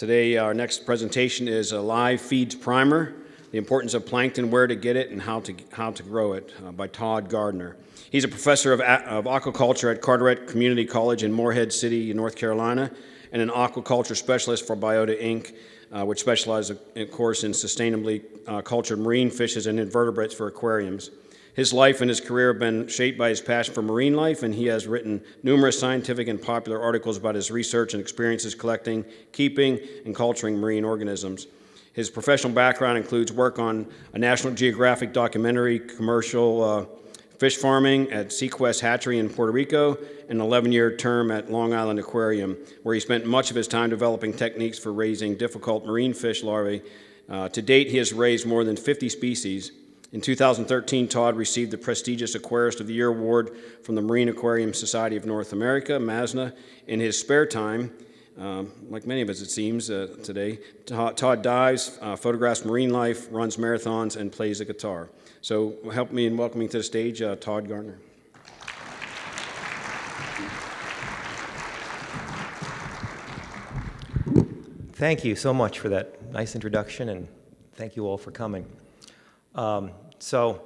Today, our next presentation is a live feeds primer, the importance of plankton, where to get it, and how to, how to grow it uh, by Todd Gardner. He's a professor of, of aquaculture at Carteret Community College in Morehead City, North Carolina, and an aquaculture specialist for Biota Inc., uh, which specializes, of course, in sustainably uh, cultured marine fishes and invertebrates for aquariums. His life and his career have been shaped by his passion for marine life, and he has written numerous scientific and popular articles about his research and experiences collecting, keeping, and culturing marine organisms. His professional background includes work on a National Geographic documentary, commercial uh, fish farming at Sequest Hatchery in Puerto Rico, and an 11 year term at Long Island Aquarium, where he spent much of his time developing techniques for raising difficult marine fish larvae. Uh, to date, he has raised more than 50 species. In 2013, Todd received the prestigious Aquarist of the Year award from the Marine Aquarium Society of North America, MASNA. In his spare time, um, like many of us, it seems, uh, today, Todd, Todd dives, uh, photographs marine life, runs marathons, and plays the guitar. So, help me in welcoming to the stage uh, Todd Gardner. Thank you so much for that nice introduction, and thank you all for coming. Um, so,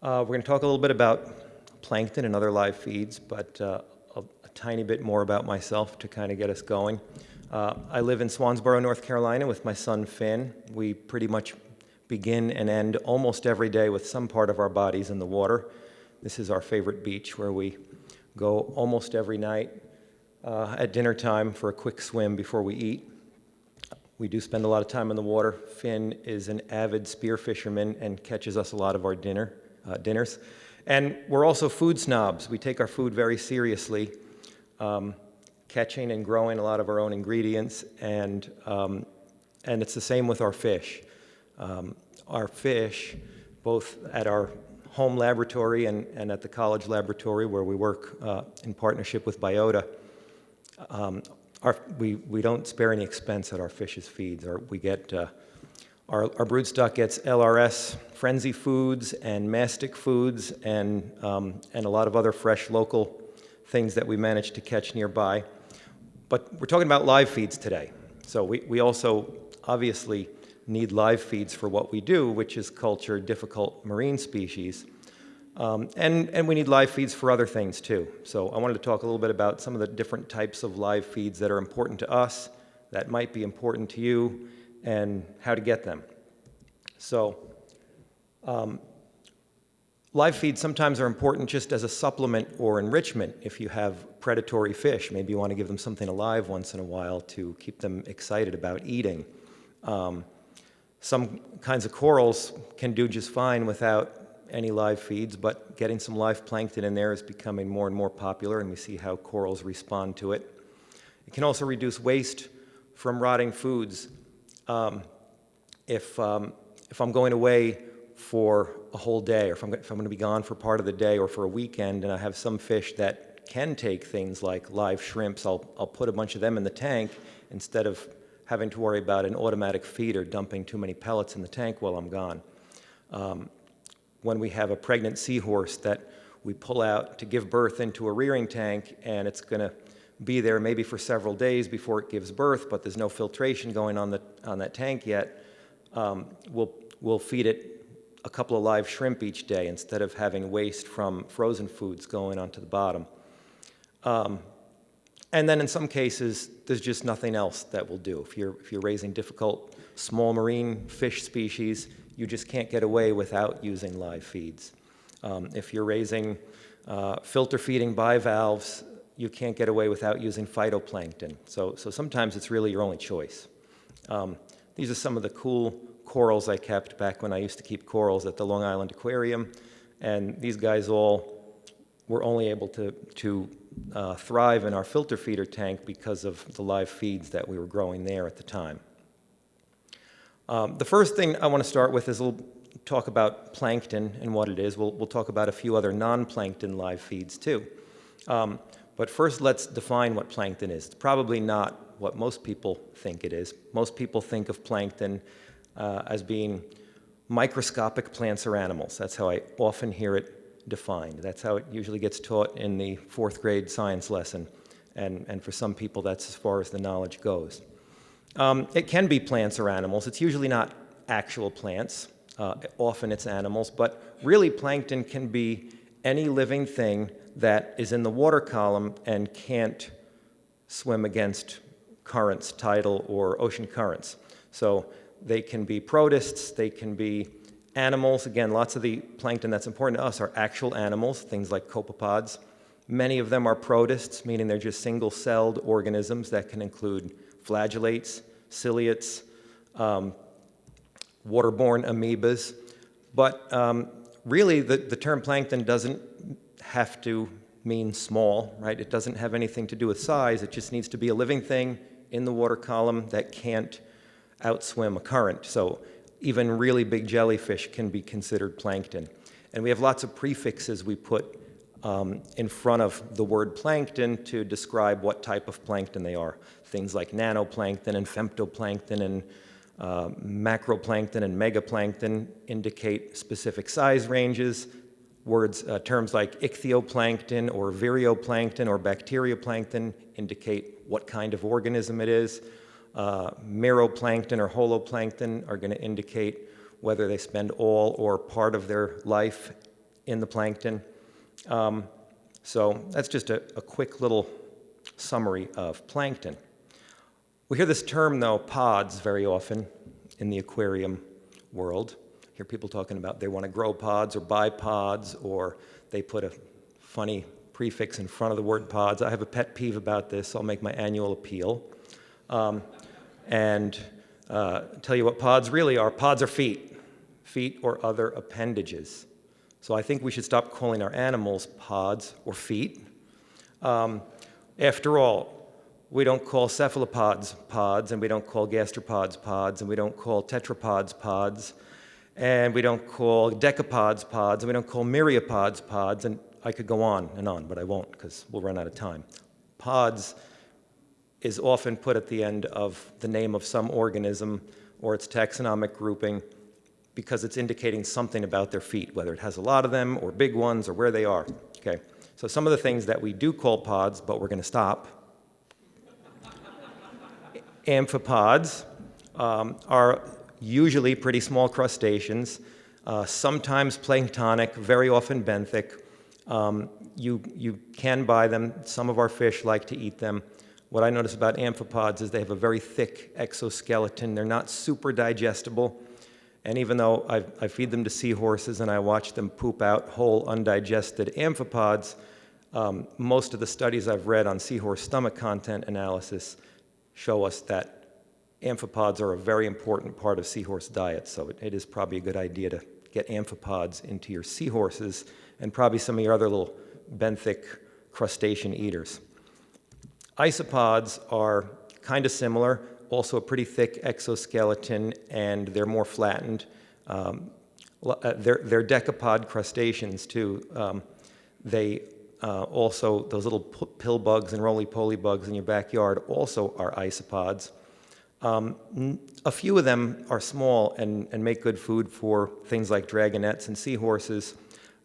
uh, we're going to talk a little bit about plankton and other live feeds, but uh, a, a, tiny bit more about myself to kind of get us going. Uh, I live in Swansboro, North Carolina, with my son Finn. We pretty much begin and end almost every day with some part of our bodies in the water. This is our favorite beach where we go almost every night uh, at dinner time for a quick swim before we eat. We do spend a lot of time in the water. Finn is an avid spear fisherman and catches us a lot of our dinner, uh, dinners. And we're also food snobs. We take our food very seriously, um, catching and growing a lot of our own ingredients, and, um, and it's the same with our fish. Um, our fish, both at our home laboratory and, and at the college laboratory where we work uh, in partnership with Biota, um, our, we, we don't spare any expense at our fish's feeds. Our, we get, uh, our, our broodstock gets LRS frenzy foods and mastic foods and, um, and a lot of other fresh local things that we manage to catch nearby. But we're talking about live feeds today. So we, we also obviously need live feeds for what we do, which is culture difficult marine species. Um, and, and we need live feeds for other things too. So I wanted to talk a little bit about some of the different types of live feeds that are important to us, that might be important to you, and how to get them. So um, live feeds sometimes are important just as a supplement or enrichment if you have predatory fish. Maybe you want to give them something alive once in a while to keep them excited about eating. Um, some kinds of corals can do just fine without any live feeds, but getting some live plankton in there is becoming more and more popular, and we see how corals respond to it. It can also reduce waste from rotting foods. Um, if, um, if I'm going away for a whole day, or if I'm, if I'm going to be gone for part of the day or for a weekend, and I have some fish that can take things like live shrimps, I'll, I'll put a bunch of them in the tank instead of having to worry about an automatic feed or dumping too many pellets in the tank while I'm gone. Um, when we have a pregnant seahorse that we pull out to give birth into a rearing tank and it's going to be there maybe for several days before it gives birth, but there's no filtration going on, the, on that tank yet, um, we'll, we'll feed it a couple of live shrimp each day instead of having waste from frozen foods going onto the bottom. Um, and then in some cases, there's just nothing else that will do. If you're, if you're raising difficult small marine fish species, you just can't get away without using live feeds. Um, if you're raising uh, filter feeding bivalves, you can't get away without using phytoplankton. So, so sometimes it's really your only choice. Um, these are some of the cool corals I kept back when I used to keep corals at the Long Island Aquarium. And these guys all were only able to, to uh, thrive in our filter feeder tank because of the live feeds that we were growing there at the time. Um, the first thing I want to start with is we'll talk about plankton and what it is. We'll, we'll talk about a few other non plankton live feeds too. Um, but first, let's define what plankton is. It's probably not what most people think it is. Most people think of plankton uh, as being microscopic plants or animals. That's how I often hear it defined. That's how it usually gets taught in the fourth grade science lesson. And, and for some people, that's as far as the knowledge goes. Um, it can be plants or animals. It's usually not actual plants. Uh, often it's animals, but really plankton can be any living thing that is in the water column and can't swim against currents, tidal or ocean currents. So they can be protists, they can be animals. Again, lots of the plankton that's important to us are actual animals, things like copepods. Many of them are protists, meaning they're just single celled organisms that can include flagellates, ciliates, um, waterborne amoebas. But um, really, the, the term plankton doesn't have to mean small, right? It doesn't have anything to do with size. It just needs to be a living thing in the water column that can't outswim a current. So even really big jellyfish can be considered plankton. And we have lots of prefixes we put um, in front of the word plankton to describe what type of plankton they are. Things like nanoplankton and femtoplankton and uh, macroplankton and megaplankton indicate specific size ranges. Words, uh, terms like ichthyoplankton or virioplankton or bacterioplankton indicate what kind of organism it is. Uh, meroplankton or holoplankton are going to indicate whether they spend all or part of their life in the plankton. Um, so that's just a, a quick little summary of plankton. We hear this term, though, pods, very often in the aquarium world. I hear people talking about they want to grow pods or buy pods, or they put a funny prefix in front of the word pods. I have a pet peeve about this, so I'll make my annual appeal. Um, and uh, tell you what pods really are. Pods are feet, feet or other appendages. So I think we should stop calling our animals pods or feet. Um, after all, we don't call cephalopods pods, and we don't call gastropods pods, and we don't call tetrapods pods, and we don't call decapods pods, and we don't call myriapods pods, and I could go on and on, but I won't because we'll run out of time. Pods is often put at the end of the name of some organism or its taxonomic grouping because it's indicating something about their feet, whether it has a lot of them or big ones or where they are. Okay, so some of the things that we do call pods, but we're going to stop. Amphipods um, are usually pretty small crustaceans, uh, sometimes planktonic, very often benthic. Um, you, you can buy them. Some of our fish like to eat them. What I notice about amphipods is they have a very thick exoskeleton. They're not super digestible. And even though I, I, feed them to seahorses and I watch them poop out whole undigested amphipods, um, most of the studies I've read on seahorse stomach content analysis show us that amphipods are a very important part of seahorse diet. So it, it is probably a good idea to get amphipods into your seahorses and probably some of your other little benthic crustacean eaters. Isopods are kind of similar, also a pretty thick exoskeleton, and they're more flattened. Um, uh, they're, they're, decapod crustaceans too. Um, they uh, also, those little pill bugs and roly-poly bugs in your backyard also are isopods. Um, a few of them are small and, and make good food for things like dragonets and seahorses.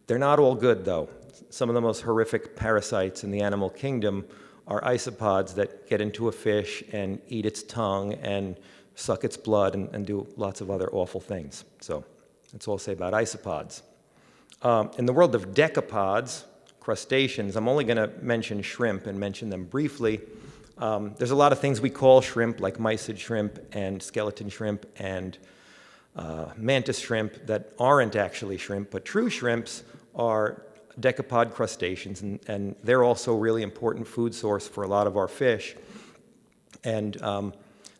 They're not all good, though. Some of the most horrific parasites in the animal kingdom are isopods that get into a fish and eat its tongue and suck its blood and, and do lots of other awful things. So that's all I'll say about isopods. Um, in the world of decapods, crustaceans, I'm only going to mention shrimp and mention them briefly. Um, there's a lot of things we call shrimp, like mysid shrimp and skeleton shrimp and uh, mantis shrimp, that aren't actually shrimp, but true shrimps are decapod crustaceans, and, and they're also a really important food source for a lot of our fish. And um,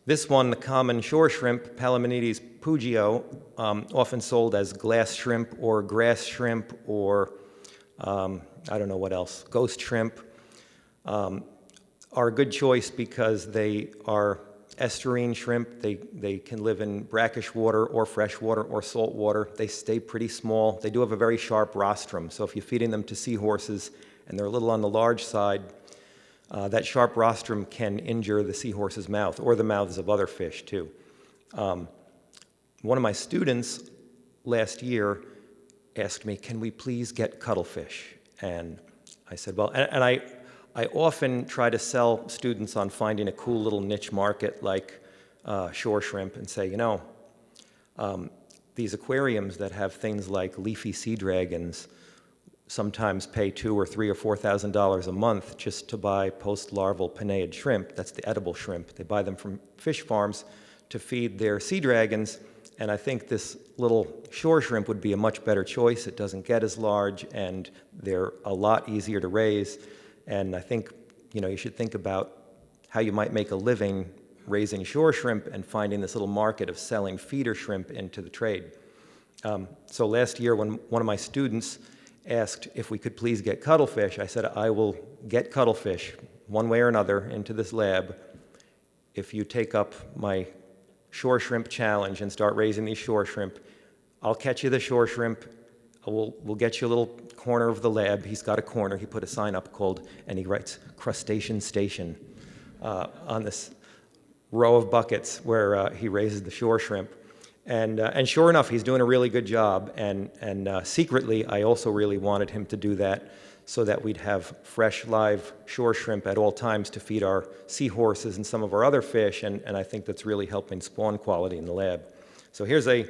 this one, the common shore shrimp, Palaemonetes pugio, um, often sold as glass shrimp or grass shrimp or um, I don't know what else, ghost shrimp, um, are a good choice because they are estuarine shrimp. They, they can live in brackish water or fresh water or salt water. They stay pretty small. They do have a very sharp rostrum. So if you're feeding them to seahorses and they're a little on the large side, uh, that sharp rostrum can injure the seahorse's mouth or the mouths of other fish too. Um, one of my students last year asked me, Can we please get cuttlefish? And I said, Well, and, and I, I often try to sell students on finding a cool little niche market like uh, shore shrimp and say, you know, um, these aquariums that have things like leafy sea dragons sometimes pay two or three or four thousand dollars a month just to buy post-larval penaeid shrimp. That's the edible shrimp. They buy them from fish farms to feed their sea dragons. And I think this little shore shrimp would be a much better choice. It doesn't get as large, and they're a lot easier to raise. And I think you know you should think about how you might make a living raising shore shrimp and finding this little market of selling feeder shrimp into the trade. Um, so last year, when one of my students asked if we could please get cuttlefish, I said, I will get cuttlefish one way or another into this lab if you take up my shore shrimp challenge and start raising these shore shrimp. I'll catch you the shore shrimp. We'll, we'll get you a little corner of the lab. He's got a corner. He put a sign up called, and he writes, Crustacean Station uh, on this row of buckets where uh, he raises the shore shrimp. And, uh, and sure enough, he's doing a really good job. And, and uh, secretly, I also really wanted him to do that so that we'd have fresh, live shore shrimp at all times to feed our seahorses and some of our other fish. And, and I think that's really helping spawn quality in the lab. So here's a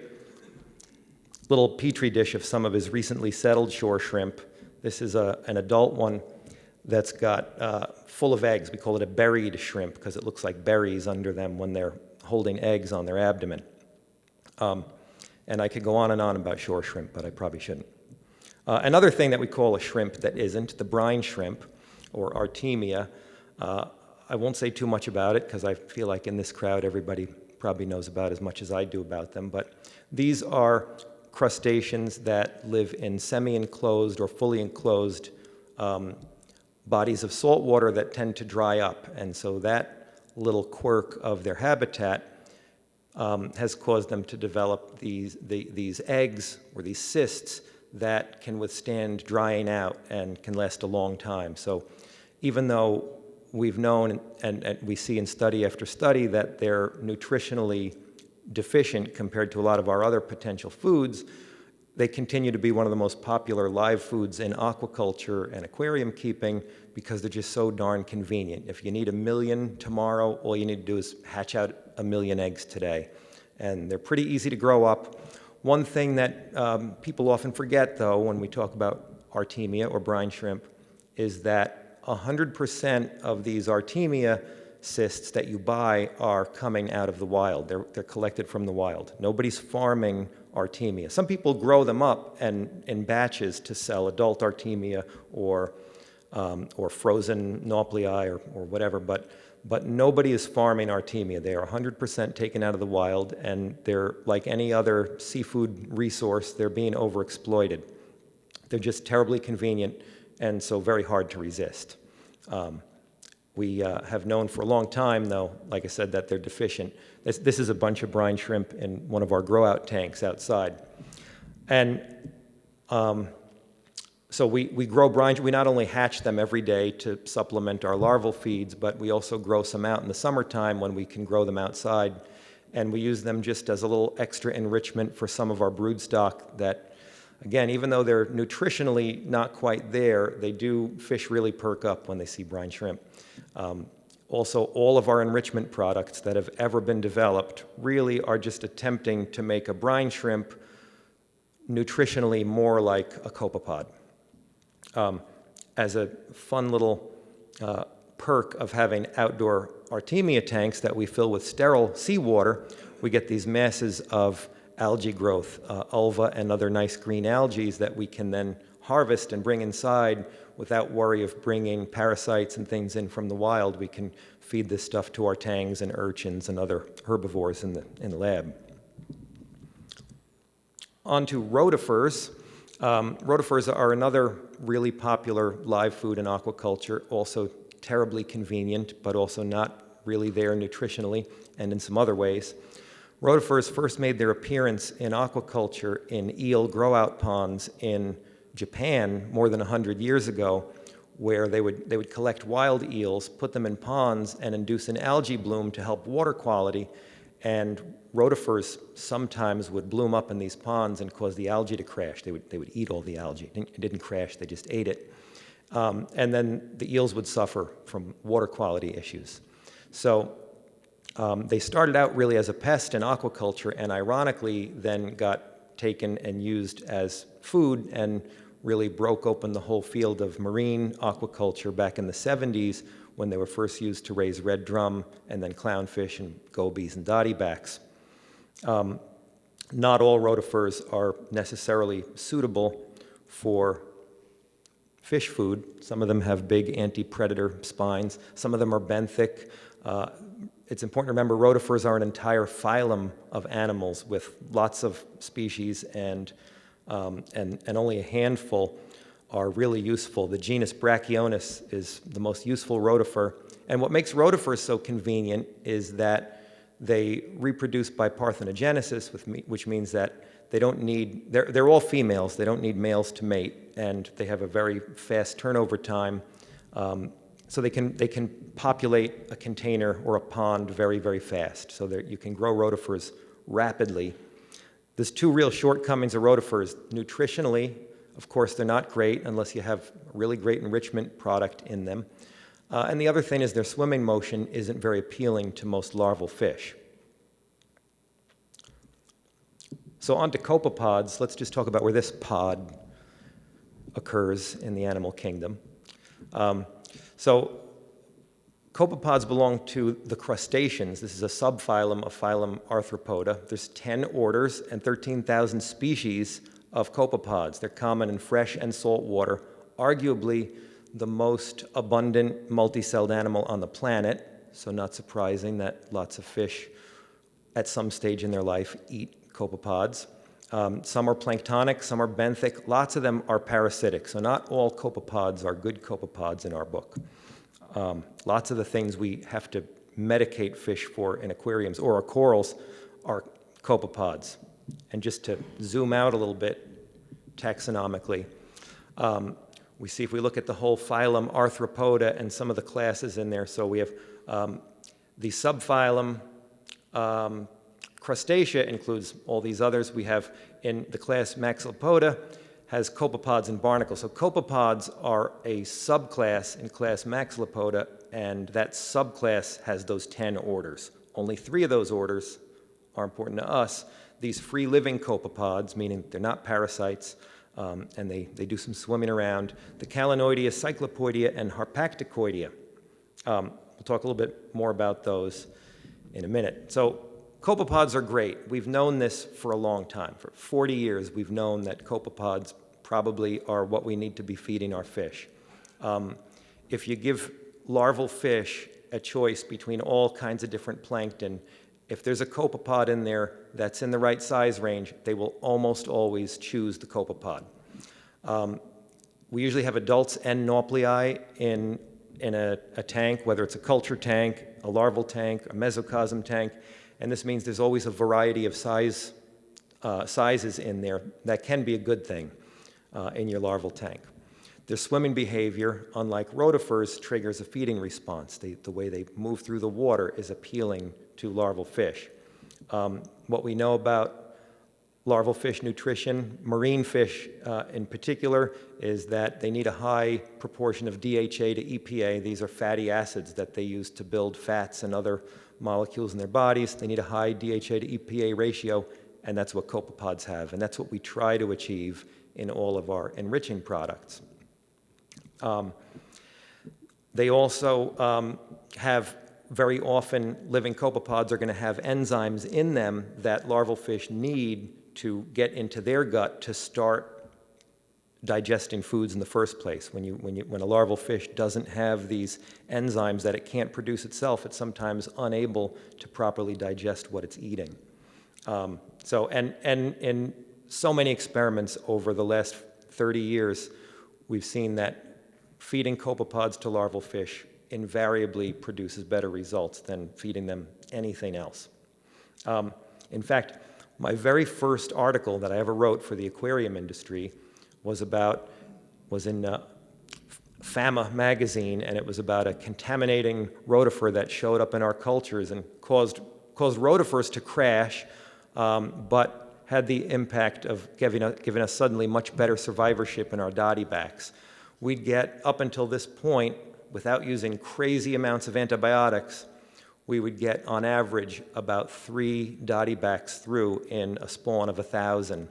little petri dish of some of his recently settled shore shrimp. This is a, an adult one that's got uh, full of eggs. We call it a berried shrimp because it looks like berries under them when they're holding eggs on their abdomen. Um, and I could go on and on about shore shrimp, but I probably shouldn't. Uh, another thing that we call a shrimp that isn't the brine shrimp or Artemia. Uh, I won't say too much about it because I feel like in this crowd everybody probably knows about as much as I do about them. But these are crustaceans that live in semi enclosed or fully enclosed um, bodies of salt water that tend to dry up. And so that little quirk of their habitat um, has caused them to develop these, the, these eggs or these cysts that can withstand drying out and can last a long time. So even though we've known and, and we see in study after study that they're nutritionally deficient compared to a lot of our other potential foods, they continue to be one of the most popular live foods in aquaculture and aquarium keeping because they're just so darn convenient. If you need a million tomorrow, all you need to do is hatch out a million eggs today. And they're pretty easy to grow up. One thing that um, people often forget, though, when we talk about Artemia or brine shrimp, is that 100% of these Artemia cysts that you buy are coming out of the wild. They're, they're collected from the wild. Nobody's farming Artemia. Some people grow them up and in batches to sell adult Artemia or, um, or frozen nauplii or, or whatever, but, but nobody is farming Artemia. They are 100% taken out of the wild, and they're like any other seafood resource, they're being overexploited. They're just terribly convenient and so very hard to resist. Um, we uh, have known for a long time, though, like I said, that they're deficient. This, this is a bunch of brine shrimp in one of our grow out tanks outside. And um, so we, we grow brine, we not only hatch them every day to supplement our larval feeds, but we also grow some out in the summertime when we can grow them outside. And we use them just as a little extra enrichment for some of our brood stock that, again, even though they're nutritionally not quite there, they do, fish really perk up when they see brine shrimp. Um, also, all of our enrichment products that have ever been developed really are just attempting to make a brine shrimp nutritionally more like a copepod. Um, as a fun little uh, perk of having outdoor Artemia tanks that we fill with sterile seawater, we get these masses of algae growth, uh, ulva and other nice green algae that we can then harvest and bring inside without worry of bringing parasites and things in from the wild. We can feed this stuff to our tangs and urchins and other herbivores in the, in the lab. On to rotifers. Um, rotifers are another really popular live food in aquaculture, also terribly convenient, but also not really there nutritionally and in some other ways. Rotifers first made their appearance in aquaculture in eel grow-out ponds in Japan more than 100 years ago, where they would, they would collect wild eels, put them in ponds, and induce an algae bloom to help water quality. And rotifers sometimes would bloom up in these ponds and cause the algae to crash. They would, they would eat all the algae. It didn't, crash, they just ate it. Um, and then the eels would suffer from water quality issues. So Um, they started out really as a pest in aquaculture and ironically then got taken and used as food and really broke open the whole field of marine aquaculture back in the 70s when they were first used to raise red drum and then clownfish and gobies and dottybacks. Um, not all rotifers are necessarily suitable for fish food. Some of them have big anti-predator spines. Some of them are benthic. Uh, it's important to remember rotifers are an entire phylum of animals with lots of species and, um, and, and only a handful are really useful. The genus Brachionus is the most useful rotifer. And what makes rotifers so convenient is that they reproduce by parthenogenesis, which means that they don't need, they're, they're all females, they don't need males to mate, and they have a very fast turnover time. Um, so they can, they can populate a container or a pond very, very fast. So that you can grow rotifers rapidly. There's two real shortcomings of rotifers. Nutritionally, of course, they're not great unless you have really great enrichment product in them. Uh, and the other thing is their swimming motion isn't very appealing to most larval fish. So on to copepods. Let's just talk about where this pod occurs in the animal kingdom. Um, so copepods belong to the crustaceans. This is a subphylum of phylum Arthropoda. There's 10 orders and 13,000 species of copepods. They're common in fresh and salt water, arguably the most abundant multicelled animal on the planet, so not surprising that lots of fish at some stage in their life eat copepods. Um, some are planktonic, some are benthic, lots of them are parasitic, so not all copepods are good copepods in our book. Um, lots of the things we have to medicate fish for in aquariums or our corals are copepods. And just to zoom out a little bit taxonomically, um, we see if we look at the whole phylum Arthropoda and some of the classes in there, so we have um, the subphylum um, Crustacea includes all these others. We have in the class Maxillopoda has copepods and barnacles. So copepods are a subclass in class Maxillopoda, and that subclass has those 10 orders. Only three of those orders are important to us. These free-living copepods, meaning they're not parasites, um, and they, they do some swimming around. The Calanoidea, Cyclopoidea, and Harpacticoidea. Um, we'll talk a little bit more about those in a minute. So copepods are great. We've known this for a long time. For 40 years, we've known that copepods probably are what we need to be feeding our fish. Um, if you give larval fish a choice between all kinds of different plankton, if there's a copepod in there that's in the right size range, they will almost always choose the copepod. Um, we usually have adults and nauplii in, in a, a, tank, whether it's a culture tank, a larval tank, a mesocosm tank, and this means there's always a variety of size, uh, sizes in there. That can be a good thing uh, in your larval tank. Their swimming behavior, unlike rotifers, triggers a feeding response. They, the way they move through the water is appealing to larval fish. Um, what we know about larval fish nutrition, marine fish uh, in particular, is that they need a high proportion of DHA to EPA. These are fatty acids that they use to build fats and other molecules in their bodies. They need a high DHA to EPA ratio, and that's what copepods have. And that's what we try to achieve in all of our enriching products. Um, they also um, have very often living copepods are going to have enzymes in them that larval fish need to get into their gut to start digesting foods in the first place. When, you, when, you, when a larval fish doesn't have these enzymes that it can't produce itself, it's sometimes unable to properly digest what it's eating. Um, so, and, and in so many experiments over the last 30 years, we've seen that feeding copepods to larval fish invariably produces better results than feeding them anything else. Um, in fact, my very first article that I ever wrote for the aquarium industry was about, was in uh, FAMA magazine, and it was about a contaminating rotifer that showed up in our cultures and caused, caused rotifers to crash, um, but had the impact of giving us, giving us suddenly much better survivorship in our dottybacks. We'd get, up until this point, without using crazy amounts of antibiotics, we would get on average about three dottybacks through in a spawn of a thousand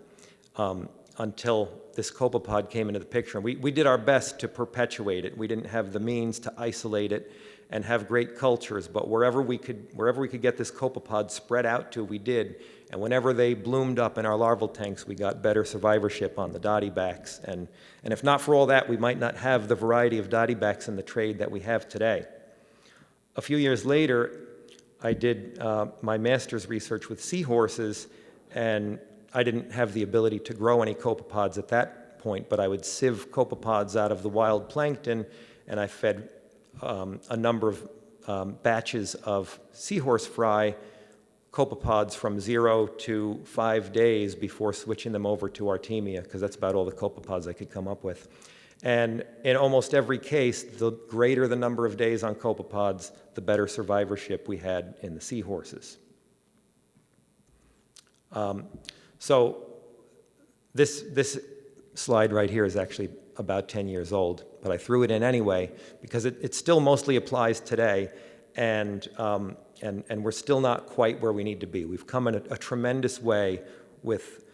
um, until this copepod came into the picture. And we, we did our best to perpetuate it. We didn't have the means to isolate it and have great cultures, but wherever we could, wherever we could get this copepod spread out to, we did. And whenever they bloomed up in our larval tanks, we got better survivorship on the dottybacks. And, and if not for all that, we might not have the variety of dottybacks in the trade that we have today. A few years later, I did uh, my master's research with seahorses, and I didn't have the ability to grow any copepods at that point, but I would sieve copepods out of the wild plankton, and I fed um, a number of um, batches of seahorse fry copepods from zero to five days before switching them over to Artemia, because that's about all the copepods I could come up with. And in almost every case, the greater the number of days on copepods, the better survivorship we had in the seahorses. Um, so this, this slide right here is actually about 10 years old, but I threw it in anyway because it, it still mostly applies today, and, um, and, and we're still not quite where we need to be. We've come in a, a tremendous way with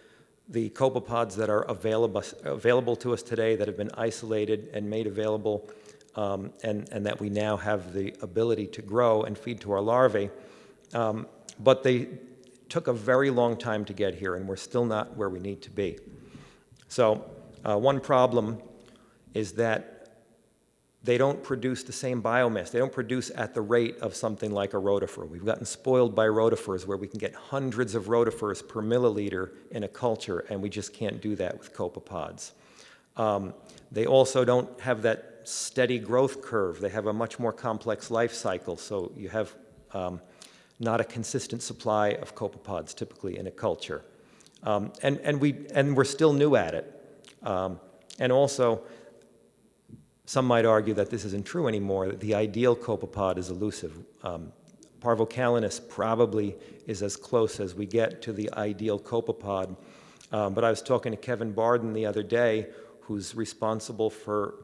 the copepods that are available, available to us today that have been isolated and made available, um, and, and that we now have the ability to grow and feed to our larvae. Um, but they took a very long time to get here, and we're still not where we need to be. So, uh, one problem is that they don't produce the same biomass. They don't produce at the rate of something like a rotifer. We've gotten spoiled by rotifers where we can get hundreds of rotifers per milliliter in a culture, and we just can't do that with copepods. Um, they also don't have that steady growth curve. They have a much more complex life cycle, so you have um, not a consistent supply of copepods typically in a culture. Um, and, and, we, and we're still new at it. Um, and also, some might argue that this isn't true anymore, that the ideal copepod is elusive. Um, probably is as close as we get to the ideal copepod. Um, but I was talking to Kevin Barden the other day, who's responsible for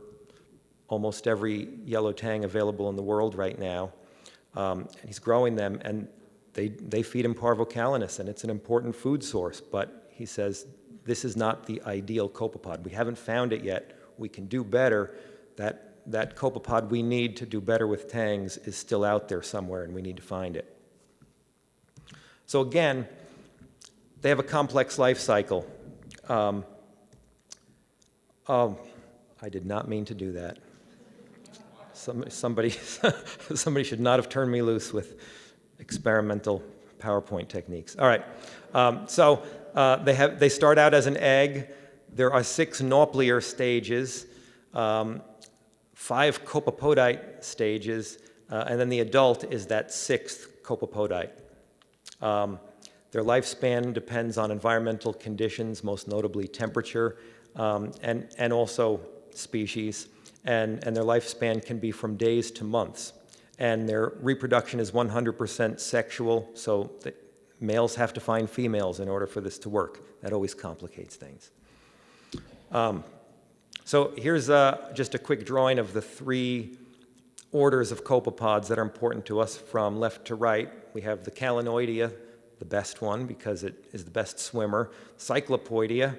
almost every yellow tang available in the world right now. Um, and he's growing them, and they, they feed him Parvocalanus, and it's an important food source. But he says this is not the ideal copepod. We haven't found it yet. We can do better, that, that copepod we need to do better with tangs is still out there somewhere, and we need to find it. So again, they have a complex life cycle. Um, oh, I did not mean to do that. Some, somebody, somebody should not have turned me loose with experimental PowerPoint techniques. All right, um, so uh, they, have, they start out as an egg. There are six naupliar stages. Um, five copepodite stages, uh, and then the adult is that sixth copepodite. Um, their lifespan depends on environmental conditions, most notably temperature, um, and, and also species, and, and their lifespan can be from days to months. And their reproduction is 100% sexual, so males have to find females in order for this to work. That always complicates things. Um, so here's uh, just a quick drawing of the three orders of copepods that are important to us from left to right. We have the Calanoidea, the best one because it is the best swimmer, Cyclopoidea,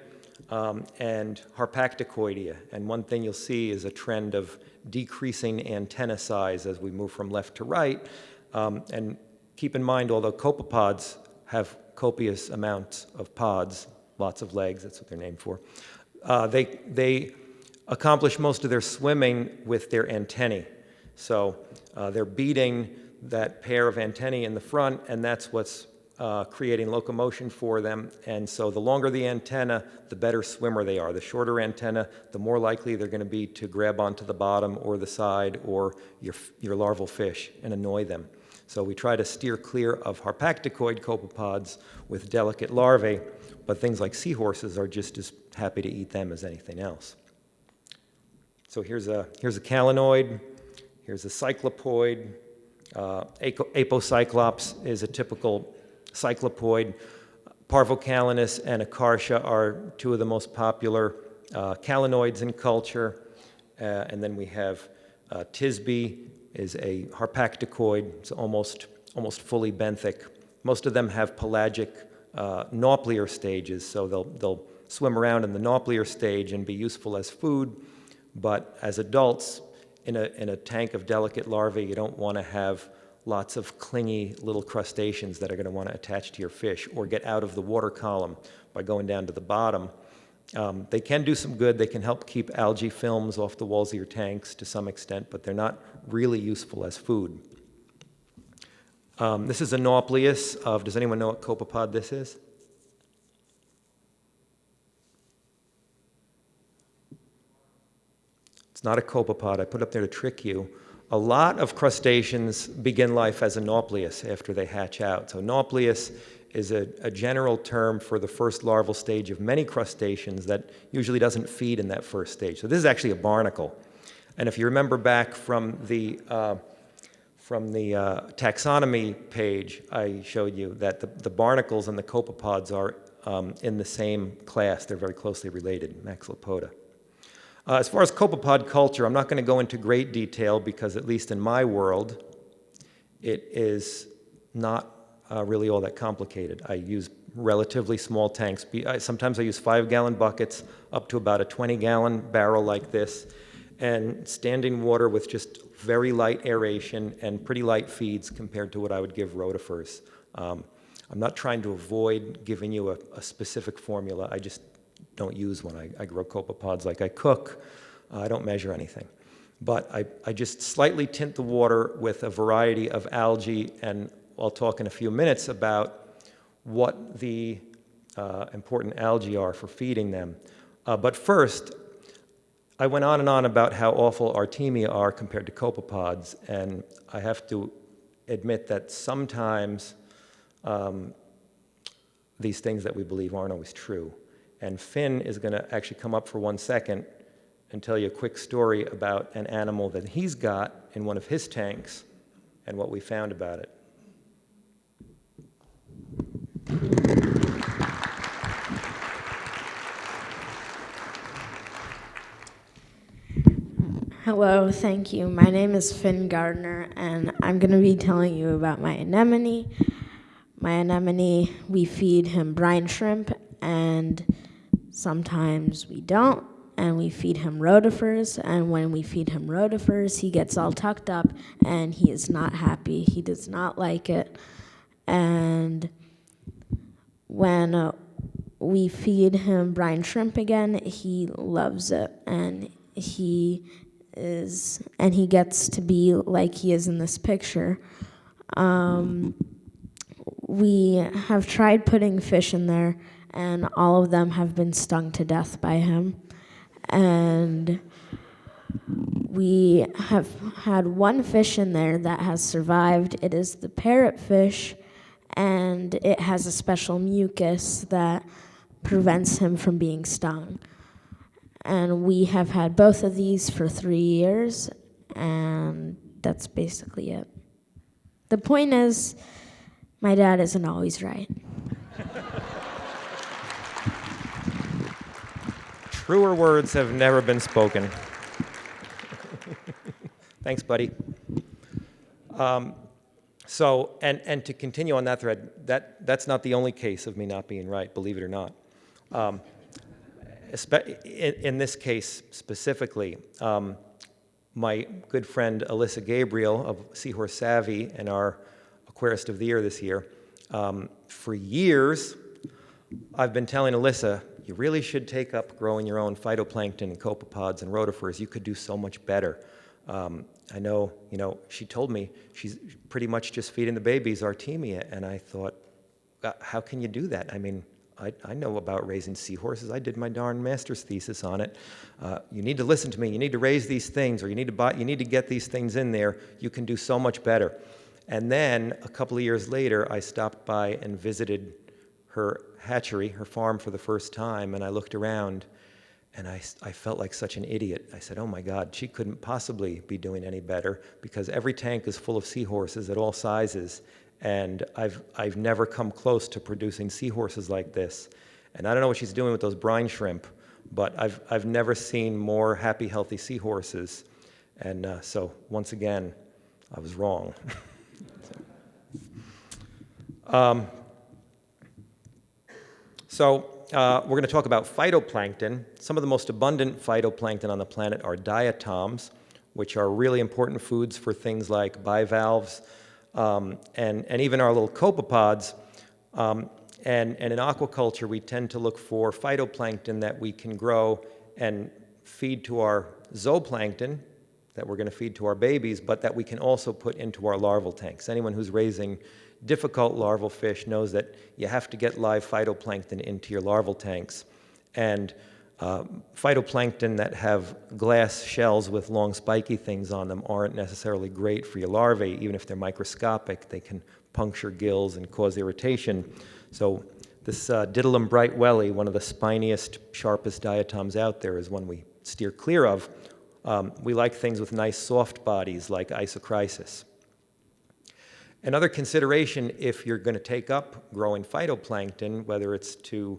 um, and Harpacticoidea. And one thing you'll see is a trend of decreasing antenna size as we move from left to right. Um, and keep in mind, although copepods have copious amounts of pods, lots of legs, that's what they're named for, uh, they, they accomplish most of their swimming with their antennae. So uh, they're beating that pair of antennae in the front, and that's what's uh, creating locomotion for them. And so the longer the antenna, the better swimmer they are. The shorter antenna, the more likely they're going to be to grab onto the bottom or the side or your, your larval fish and annoy them. So we try to steer clear of harpacticoid copepods with delicate larvae, but things like seahorses are just as happy to eat them as anything else. So here's a, here's a calanoid, here's a cyclopoid. Uh, apocyclops is a typical cyclopoid. Parvocalanus and acartia are two of the most popular uh, calanoids in culture. Uh, and then we have uh, is a harpacticoid. It's almost almost fully benthic. Most of them have pelagic uh, naupliar stages, so they'll, they'll swim around in the naupliar stage and be useful as food. But as adults, in a, in a tank of delicate larvae, you don't want to have lots of clingy little crustaceans that are going to want to attach to your fish or get out of the water column by going down to the bottom. Um, they can do some good. They can help keep algae films off the walls of your tanks to some extent, but they're not really useful as food. Um, this is a Nauplius of, does anyone know what copepod this is? It's not a copepod. I put up there to trick you. A lot of crustaceans begin life as Nauplius after they hatch out. So Nauplius is a, a, general term for the first larval stage of many crustaceans that usually doesn't feed in that first stage. So this is actually a barnacle. And if you remember back from the, uh, from the uh, taxonomy page, I showed you that the, the barnacles and the copepods are um, in the same class. They're very closely related, Maxillopoda. Uh, as far as copepod culture, I'm not going to go into great detail because, at least in my world, it is not uh, really all that complicated. I use relatively small tanks. Sometimes I use five gallon buckets up to about a 20 gallon barrel like this, and standing water with just very light aeration and pretty light feeds compared to what I would give rotifers. Um, I'm not trying to avoid giving you a, a specific formula. I just don't use one. I, I grow copepods like I cook. Uh, I don't measure anything. But I, I just slightly tint the water with a variety of algae, and I'll talk in a few minutes about what the uh, important algae are for feeding them. Uh, but first, I went on and on about how awful artemia are compared to copepods, and I have to admit that sometimes um, these things that we believe aren't always true. And Finn is going to actually come up for one second and tell you a quick story about an animal that he's got in one of his tanks and what we found about it. Hello, thank you. My name is Finn Gardner, and I'm going to be telling you about my anemone. My anemone, we feed him brine shrimp, and sometimes we don't, and we feed him rotifers. And when we feed him rotifers, he gets all tucked up and he is not happy. He does not like it. And when uh, we feed him brine shrimp again, he loves it and he is and he gets to be like he is in this picture. Um, we have tried putting fish in there, and all of them have been stung to death by him. And we have had one fish in there that has survived. It is the parrotfish, and it has a special mucus that prevents him from being stung. And we have had both of these for three years, and that's basically it. The point is, my dad isn't always right. Truer words have never been spoken. Thanks, buddy. Um, so, and, and to continue on that thread, that, that's not the only case of me not being right, believe it or not. Um, in, in, this case specifically, um, my good friend Alyssa Gabriel of Seahorse Savvy and our Aquarist of the Year this year, um, for years, I've been telling Alyssa, you really should take up growing your own phytoplankton and copepods and rotifers. You could do so much better. Um, I know, you know, she told me she's pretty much just feeding the babies Artemia, and I thought, uh, how can you do that? I mean, I, I, know about raising seahorses. I did my darn master's thesis on it. Uh, you need to listen to me. You need to raise these things, or you need to buy. You need to get these things in there. You can do so much better. And then a couple of years later, I stopped by and visited her hatchery, her farm, for the first time, and I looked around, and I, I felt like such an idiot. I said, "Oh my God, she couldn't possibly be doing any better because every tank is full of seahorses at all sizes." And I've, I've never come close to producing seahorses like this. And I don't know what she's doing with those brine shrimp, but I've, I've never seen more happy, healthy seahorses. And uh, so, once again, I was wrong. so. So uh, we're going to talk about phytoplankton. Some of the most abundant phytoplankton on the planet are diatoms, which are really important foods for things like bivalves um, and, and even our little copepods. Um, and, and in aquaculture, we tend to look for phytoplankton that we can grow and feed to our zooplankton, that we're going to feed to our babies, but that we can also put into our larval tanks. Anyone who's raising difficult larval fish knows that you have to get live phytoplankton into your larval tanks. And uh, phytoplankton that have glass shells with long spiky things on them aren't necessarily great for your larvae, even if they're microscopic. They can puncture gills and cause irritation. So this uh, brightwellii, one of the spiniest, sharpest diatoms out there, is one we steer clear of. Um, we like things with nice soft bodies like Isochrysis. Another consideration if you're going to take up growing phytoplankton, whether it's to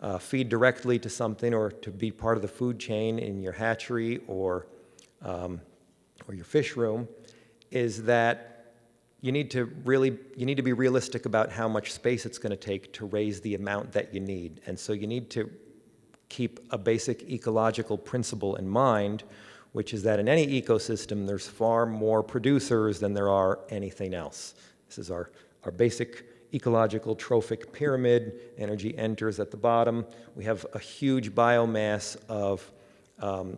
uh, feed directly to something or to be part of the food chain in your hatchery or, um, or your fish room, is that you need to really you need to be realistic about how much space it's going to take to raise the amount that you need. And so you need to keep a basic ecological principle in mind, which is that in any ecosystem, there's far more producers than there are anything else. This is our, our basic ecological trophic pyramid. Energy enters at the bottom. We have a huge biomass of um,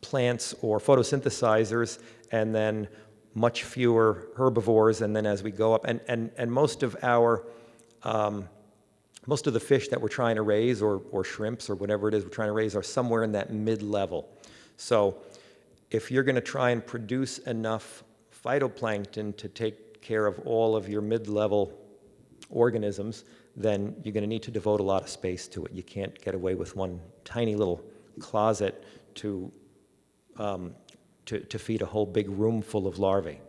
plants or photosynthesizers, and then much fewer herbivores. And then as we go up, and, and, and most of our um, most of the fish that we're trying to raise, or, or shrimps, or whatever it is we're trying to raise, are somewhere in that mid level. So, if you're going to try and produce enough phytoplankton to take care of all of your mid level organisms, then you're going to need to devote a lot of space to it. You can't get away with one tiny little closet to, um, to, to feed a whole big room full of larvae.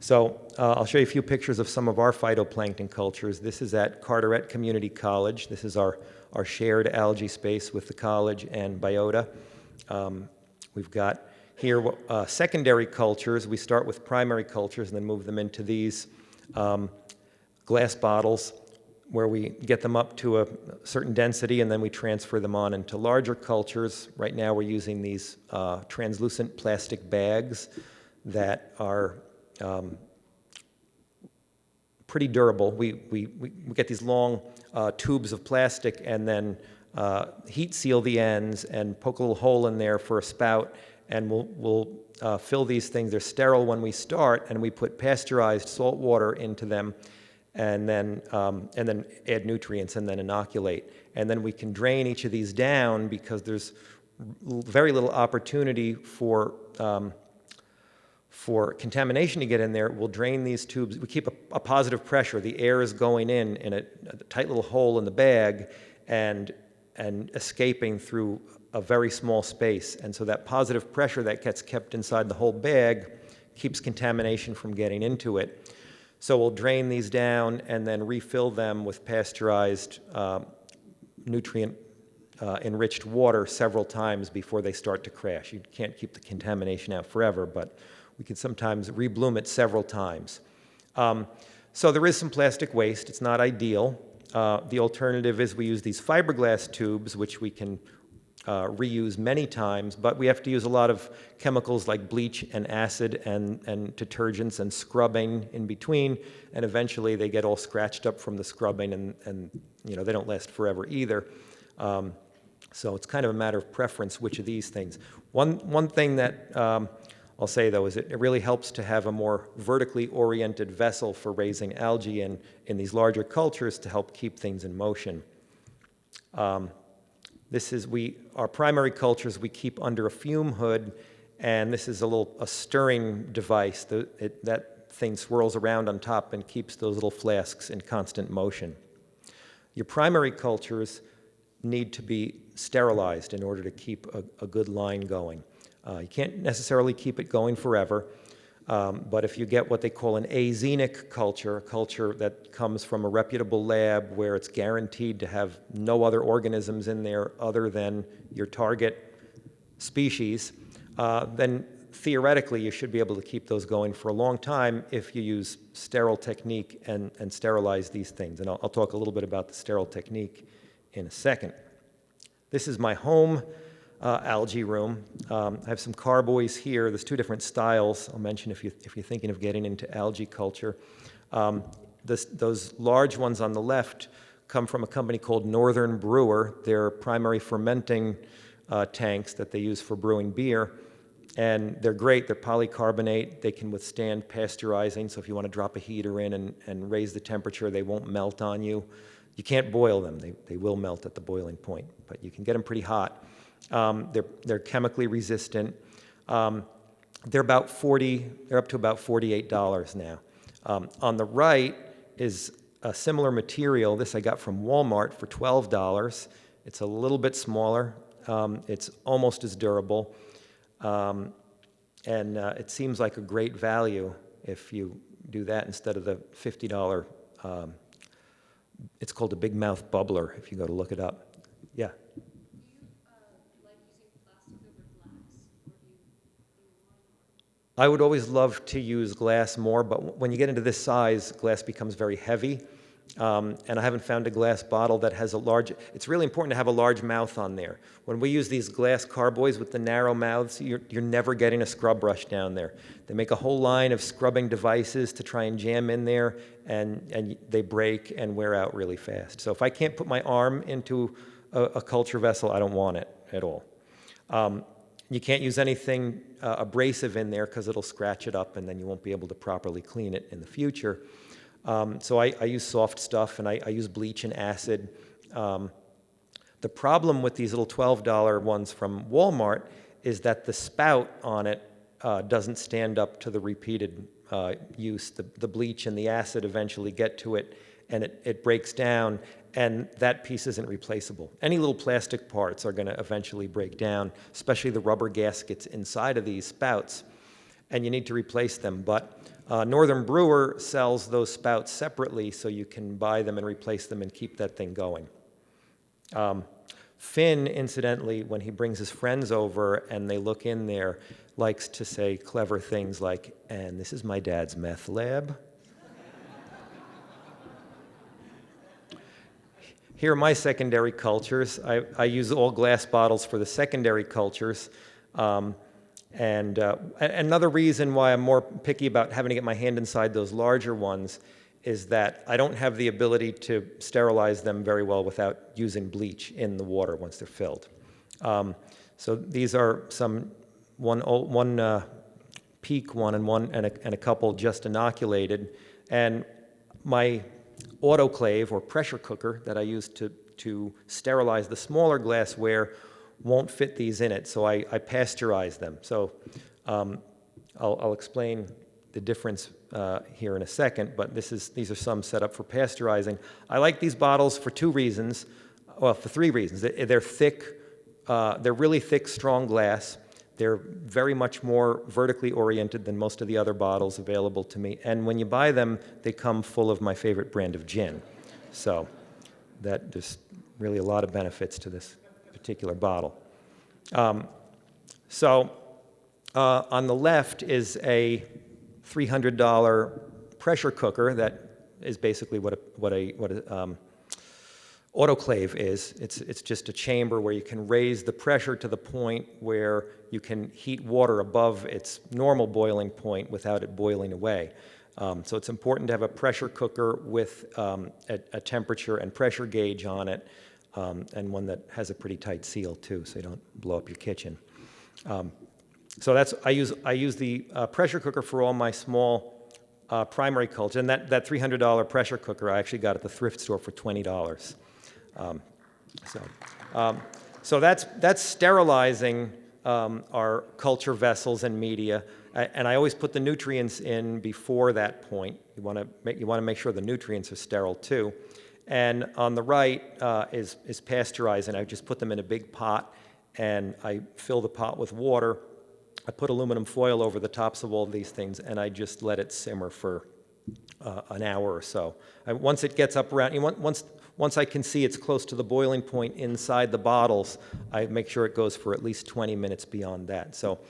So uh, I'll show you a few pictures of some of our phytoplankton cultures. This is at Carteret Community College. This is our, our shared algae space with the college and biota. Um, we've got here uh, secondary cultures. We start with primary cultures and then move them into these um, glass bottles where we get them up to a certain density and then we transfer them on into larger cultures. Right now we're using these uh, translucent plastic bags that are um, pretty durable. We, we, we get these long uh, tubes of plastic and then uh, heat seal the ends and poke a little hole in there for a spout, and we'll, we'll uh, fill these things. They're sterile when we start, and we put pasteurized salt water into them, and then, um, and then add nutrients and then inoculate. And then we can drain each of these down because there's very little opportunity for um, for contamination to get in there, we'll drain these tubes. We keep a, a, positive pressure. The air is going in in a, a, tight little hole in the bag and, and escaping through a very small space. And so that positive pressure that gets kept inside the whole bag keeps contamination from getting into it. So we'll drain these down and then refill them with pasteurized, uh, nutrient uh, enriched water several times before they start to crash. You can't keep the contamination out forever, but we can sometimes rebloom it several times. Um, so there is some plastic waste. It's not ideal. Uh, the alternative is we use these fiberglass tubes, which we can uh, reuse many times, but we have to use a lot of chemicals like bleach and acid and, and detergents and scrubbing in between, and eventually they get all scratched up from the scrubbing, and, and you know they don't last forever either. Um, so it's kind of a matter of preference which of these things. One, one thing that um, I'll say though is it, really helps to have a more vertically oriented vessel for raising algae in, in these larger cultures to help keep things in motion. Um, this is we our primary cultures we keep under a fume hood, and this is a little a stirring device. The, it, that thing swirls around on top and keeps those little flasks in constant motion. Your primary cultures need to be sterilized in order to keep a, a good line going. Uh, you can't necessarily keep it going forever, um, but if you get what they call an axenic culture, a culture that comes from a reputable lab where it's guaranteed to have no other organisms in there other than your target species, uh, then theoretically, you should be able to keep those going for a long time if you use sterile technique and, and sterilize these things. And I'll, I'll talk a little bit about the sterile technique in a second. This is my home uh, algae room. Um, I have some carboys here. There's two different styles. I'll mention if, you, if you're thinking of getting into algae culture. Um, this, those large ones on the left come from a company called Northern Brewer. They're primary fermenting uh, tanks that they use for brewing beer. And they're great. They're polycarbonate. They can withstand pasteurizing. So if you want to drop a heater in and, and raise the temperature, they won't melt on you. You can't boil them. They, they will melt at the boiling point, but you can get them pretty hot. Um, they're, they're chemically resistant. Um, they're about 40, they're up to about $48 now. Um, on the right is a similar material. This I got from Walmart for $12. It's a little bit smaller. Um, it's almost as durable. Um, and uh, it seems like a great value if you do that instead of the $50. Um, it's called a big mouth bubbler if you go to look it up. Yeah. I would always love to use glass more, but when you get into this size, glass becomes very heavy. Um, and I haven't found a glass bottle that has a large, it's really important to have a large mouth on there. When we use these glass carboys with the narrow mouths, you're, you're never getting a scrub brush down there. They make a whole line of scrubbing devices to try and jam in there, and, and they break and wear out really fast. So if I can't put my arm into a, a culture vessel, I don't want it at all. Um, you can't use anything uh, abrasive in there because it'll scratch it up and then you won't be able to properly clean it in the future. Um, so I, I, use soft stuff and I, I use bleach and acid. Um, the problem with these little $12 ones from Walmart is that the spout on it uh, doesn't stand up to the repeated uh, use. The, the bleach and the acid eventually get to it and it, it breaks down and that piece isn't replaceable. Any little plastic parts are going to eventually break down, especially the rubber gaskets inside of these spouts, and you need to replace them. But uh, Northern Brewer sells those spouts separately, so you can buy them and replace them and keep that thing going. Um, Finn, incidentally, when he brings his friends over and they look in there, likes to say clever things like, and this is my dad's meth lab. Here are my secondary cultures. I, I, use all glass bottles for the secondary cultures. Um, and uh, another reason why I'm more picky about having to get my hand inside those larger ones is that I don't have the ability to sterilize them very well without using bleach in the water once they're filled. Um, so these are some one, one uh, peak one and one and a, and a couple just inoculated. And my autoclave or pressure cooker that I use to, to sterilize the smaller glassware won't fit these in it, so I, I pasteurize them. So um, I'll, I'll, explain the difference uh, here in a second, but this is, these are some set up for pasteurizing. I like these bottles for two reasons, well, for three reasons. They're thick, uh, they're really thick, strong glass. They're very much more vertically oriented than most of the other bottles available to me. And when you buy them, they come full of my favorite brand of gin. So that there's really a lot of benefits to this particular bottle. Um, so uh, on the left is a $300 pressure cooker that is basically what a, what a, what a um, autoclave is. It's, it's just a chamber where you can raise the pressure to the point where you can heat water above its normal boiling point without it boiling away. Um, so it's important to have a pressure cooker with um, a, a, temperature and pressure gauge on it, um, and one that has a pretty tight seal too, so you don't blow up your kitchen. Um, so that's I use I use the uh, pressure cooker for all my small uh, primary culture, and that that $300 pressure cooker I actually got at the thrift store for twenty dollars. Um, so, um, so that's, that's sterilizing um, our culture vessels and media. and I always put the nutrients in before that point. You want to make, you want to make sure the nutrients are sterile too. And on the right uh, is, is pasteurizing. I just put them in a big pot and I fill the pot with water. I put aluminum foil over the tops of all these things and I just let it simmer for uh, an hour or so. Once it gets up around, you once, once I can see it's close to the boiling point inside the bottles, I make sure it goes for at least 20 minutes beyond that. So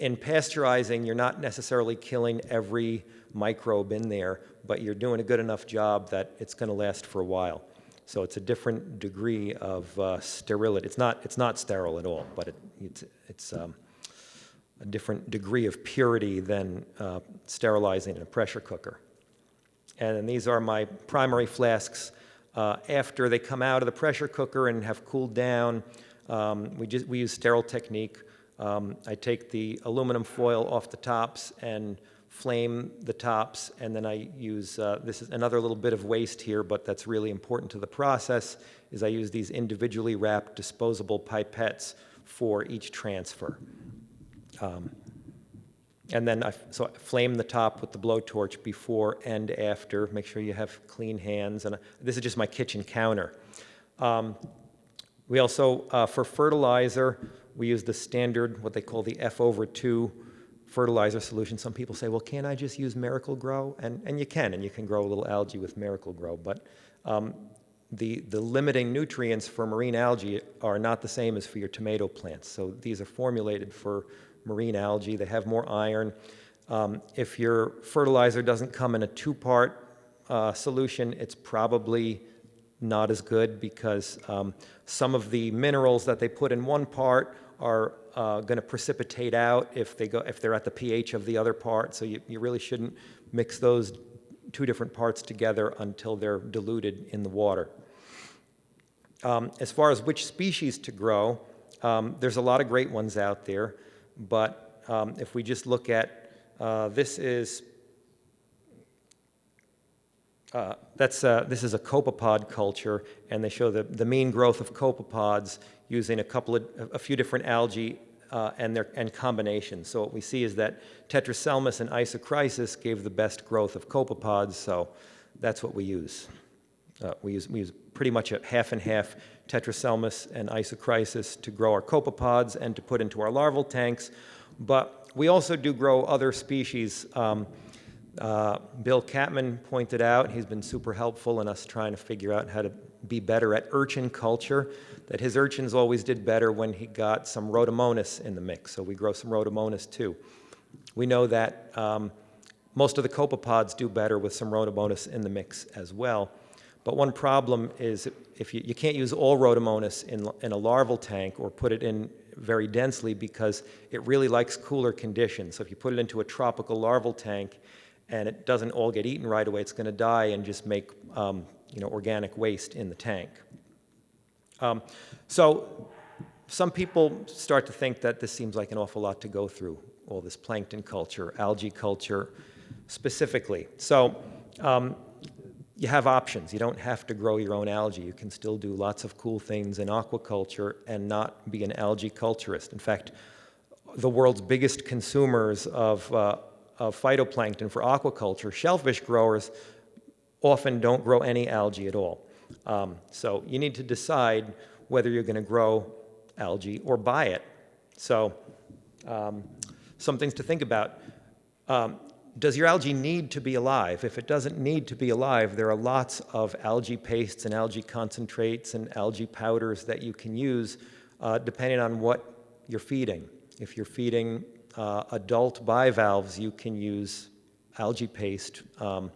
In pasteurizing, you're not necessarily killing every microbe in there, but you're doing a good enough job that it's going to last for a while. So it's a different degree of uh, sterility. It's not, it's not sterile at all, but it, it's, it's um, a different degree of purity than uh, sterilizing in a pressure cooker. And these are my primary flasks. Uh, after they come out of the pressure cooker and have cooled down, um, we, just, we use sterile technique. Um, I take the aluminum foil off the tops and flame the tops, and then I use, uh, this is another little bit of waste here, but that's really important to the process, is I use these individually wrapped disposable pipettes for each transfer. Um, and then I, so I flame the top with the blowtorch before and after. Make sure you have clean hands. And this is just my kitchen counter. Um, we also, uh, for fertilizer, we use the standard, what they call the F over 2 fertilizer solution. Some people say, well, can't I just use Miracle-Gro? And, and you can, and you can grow a little algae with Miracle-Gro. But um, the, the limiting nutrients for marine algae are not the same as for your tomato plants. So these are formulated for marine algae. They have more iron. Um, if your fertilizer doesn't come in a two-part uh, solution, it's probably not as good because um, some of the minerals that they put in one part are uh, going to precipitate out if they go if they're at the pH of the other part. So you, you really shouldn't mix those two different parts together until they're diluted in the water. Um, as far as which species to grow, um, there's a lot of great ones out there, but um, if we just look at uh, this is uh, that's, uh, this is a copepod culture, and they show the, the mean growth of copepods using a couple of, a few different algae uh, and their and combinations. So what we see is that Tetraselmis and Isochrysis gave the best growth of copepods, so that's what we use. Uh, we, use we use pretty much a half and half Tetraselmis and Isochrysis to grow our copepods and to put into our larval tanks, but we also do grow other species. Um, uh, Bill Catman pointed out, he's been super helpful in us trying to figure out how to be better at urchin culture, that his urchins always did better when he got some Rhodomonas in the mix, so we grow some Rhodomonas too. We know that um, most of the copepods do better with some Rhodomonas in the mix as well. But one problem is if you, you can't use all Rhodomonas in, in a larval tank or put it in very densely because it really likes cooler conditions. So if you put it into a tropical larval tank, and it doesn't all get eaten right away, it's going to die and just make um, you know, organic waste in the tank. Um, so some people start to think that this seems like an awful lot to go through, all this plankton culture, algae culture specifically. So um, you have options. You don't have to grow your own algae. You can still do lots of cool things in aquaculture and not be an algae culturist. In fact, the world's biggest consumers of uh, of phytoplankton for aquaculture, shellfish growers often don't grow any algae at all. Um, so you need to decide whether you're going to grow algae or buy it. So um, some things to think about. Um, does your algae need to be alive? If it doesn't need to be alive, there are lots of algae pastes and algae concentrates and algae powders that you can use uh, depending on what you're feeding. If you're feeding uh, adult bivalves, you can use algae paste um,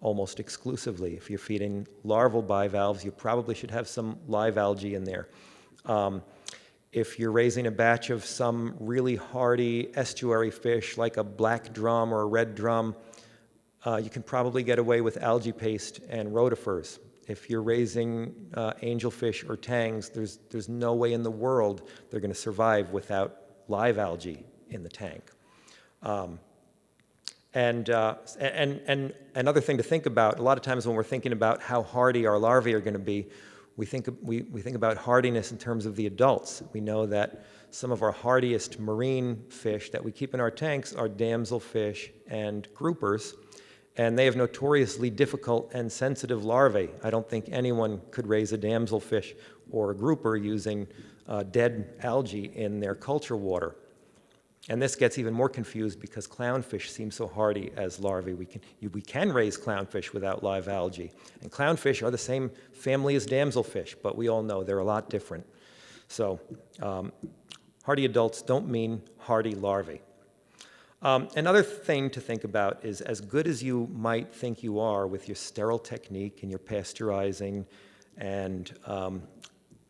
almost exclusively. If you're feeding larval bivalves, you probably should have some live algae in there. Um, if you're raising a batch of some really hardy estuary fish like a black drum or a red drum, uh, you can probably get away with algae paste and rotifers. If you're raising uh, angelfish or tangs, there's, there's no way in the world they're going to survive without live algae in the tank. Um, and, uh, and, and another thing to think about, a lot of times when we're thinking about how hardy our larvae are going to be, we think, we, we think about hardiness in terms of the adults. We know that some of our hardiest marine fish that we keep in our tanks are damselfish and groupers, and they have notoriously difficult and sensitive larvae. I don't think anyone could raise a damselfish or a grouper using uh, dead algae in their culture water. And this gets even more confused because clownfish seem so hardy as larvae. We can, we can raise clownfish without live algae. And clownfish are the same family as damselfish, but we all know they're a lot different. So um, Hardy adults don't mean hardy larvae. Um, another thing to think about is as good as you might think you are with your sterile technique and your pasteurizing and um,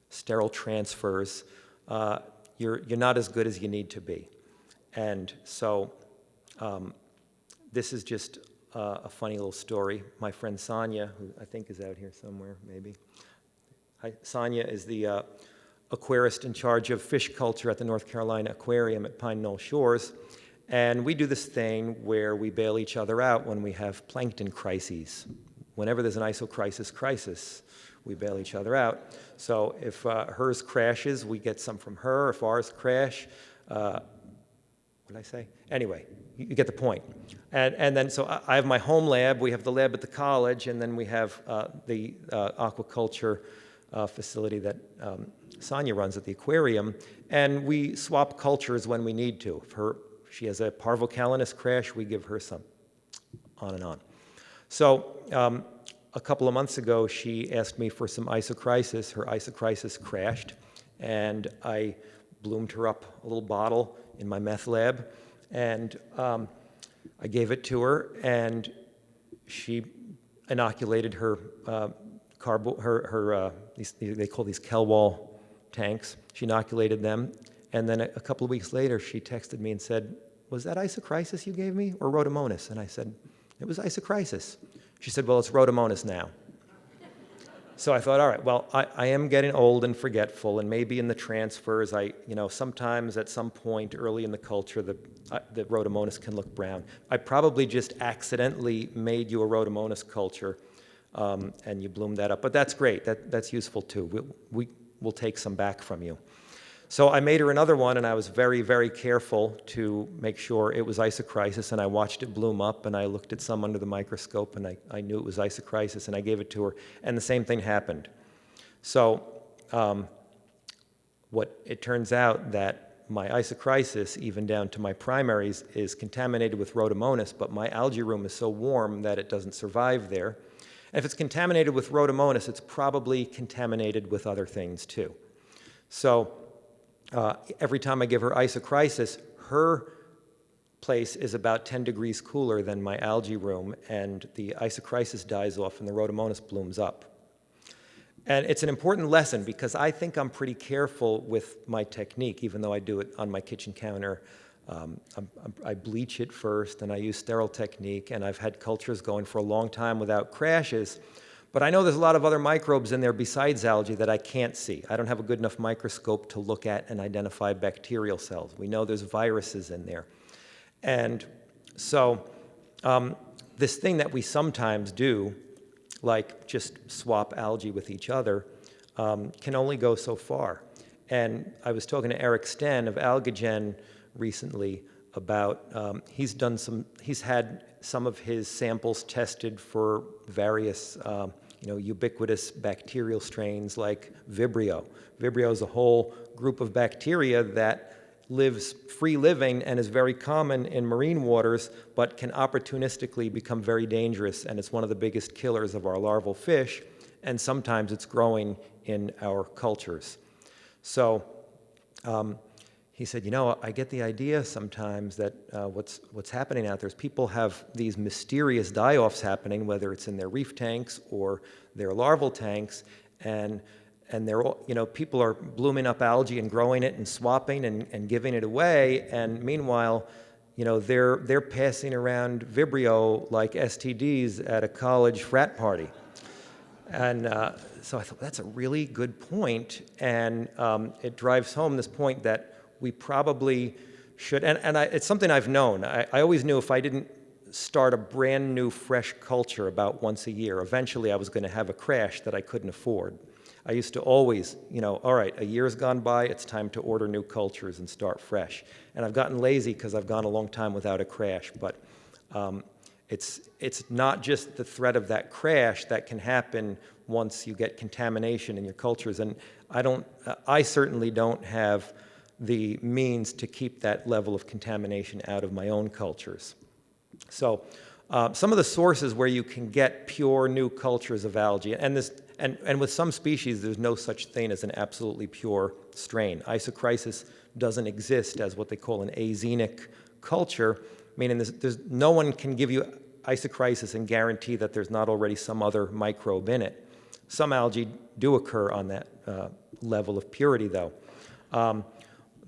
sterile transfers, uh, you're, you're not as good as you need to be. And so um, this is just uh, a funny little story. My friend Sonia, who I think is out here somewhere, maybe. Hi, Sonia is the uh, aquarist in charge of fish culture at the North Carolina Aquarium at Pine Knoll Shores. And we do this thing where we bail each other out when we have plankton crises. Whenever there's an isochrysis crisis, we bail each other out. So if uh, hers crashes, we get some from her. If ours crash, uh, what did I say? Anyway, you, get the point. And, and then, so I, have my home lab, we have the lab at the college, and then we have uh, the uh, aquaculture uh, facility that um, Sonia runs at the aquarium. And we swap cultures when we need to. If her, she has a parvocalanus crash, we give her some, on and on. So um, a couple of months ago, she asked me for some isochrysis. Her isochrysis crashed, and I bloomed her up a little bottle in my meth lab, and um, I gave it to her, and she inoculated her uh, carbo, her, her uh, these, they call these Kalwall tanks. She inoculated them, and then a, a couple of weeks later, she texted me and said, "Was that isochrysis you gave me, or rhodomonas?" And I said, "It was isochrysis." She said, "Well, it's rhodomonas now." So I thought, all right, well, I, I am getting old and forgetful, and maybe in the transfers, I, you know, sometimes at some point early in the culture, the, uh, the rhodomonas can look brown. I probably just accidentally made you a rhodomonas culture, um, and you bloomed that up. But that's great. That, that's useful too. We, we, will take some back from you. So I made her another one, and I was very, very careful to make sure it was isochrysis, and I watched it bloom up, and I looked at some under the microscope, and I, I knew it was isochrysis, and I gave it to her, and the same thing happened. So um, what it turns out that my isochrysis, even down to my primaries, is contaminated with rhodomonas, but my algae room is so warm that it doesn't survive there. And if it's contaminated with rhodomonas, it's probably contaminated with other things too. So uh, every time I give her isochrysis, her place is about 10 degrees cooler than my algae room, and the isochrysis dies off and the rhodomonas blooms up. And it's an important lesson because I think I'm pretty careful with my technique, even though I do it on my kitchen counter um, I, I bleach it first, and I use sterile technique, and I've had cultures going for a long time without crashes. But I know there's a lot of other microbes in there besides algae that I can't see. I don't have a good enough microscope to look at and identify bacterial cells. We know there's viruses in there. And so, um, this thing that we sometimes do, like just swap algae with each other, um, can only go so far. And I was talking to Eric Sten of Algagen recently about um, he's done some he's had some of his samples tested for various um, you know ubiquitous bacterial strains like vibrio. Vibrio is a whole group of bacteria that lives free living and is very common in marine waters but can opportunistically become very dangerous and it's one of the biggest killers of our larval fish and sometimes it's growing in our cultures. So um, he said, You know, I get the idea sometimes that uh, what's, what's happening out there is people have these mysterious die offs happening, whether it's in their reef tanks or their larval tanks, and and they're you know people are blooming up algae and growing it and swapping and, and giving it away and meanwhile you know they're they're passing around vibrio like stds at a college frat party. And uh, so i thought that's a really good point and um, it drives home this point that we probably should, and, and I, it's something I've known. I, I always knew if I didn't start a brand new, fresh culture about once a year, eventually I was going to have a crash that I couldn't afford. I used to always, you know, all right, a year's gone by, it's time to order new cultures and start fresh. And I've gotten lazy because I've gone a long time without a crash, but um, it's, it's not just the threat of that crash that can happen once you get contamination in your cultures. And I don't, I certainly don't have the means to keep that level of contamination out of my own cultures. So, uh, some of the sources where you can get pure new cultures of algae, and, this, and, and with some species, there's no such thing as an absolutely pure strain. Isochrysis doesn't exist as what they call an axenic culture, meaning there's, there's, no one can give you isochrysis and guarantee that there's not already some other microbe in it. Some algae do occur on that uh, level of purity, though. Um,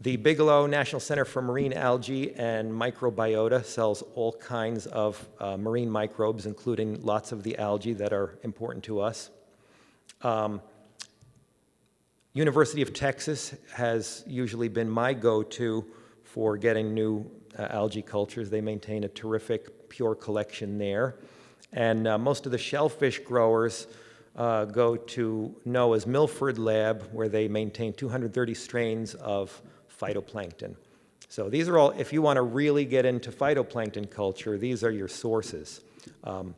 the Bigelow National Center for Marine Algae and Microbiota sells all kinds of uh, marine microbes, including lots of the algae that are important to us. Um, University of Texas has usually been my go-to for getting new uh, algae cultures. They maintain a terrific pure collection there. And uh, most of the shellfish growers uh, go to NOAA's Milford lab, where they maintain 230 strains of phytoplankton. So these are all, if you want to really get into phytoplankton culture, these are your sources. Um,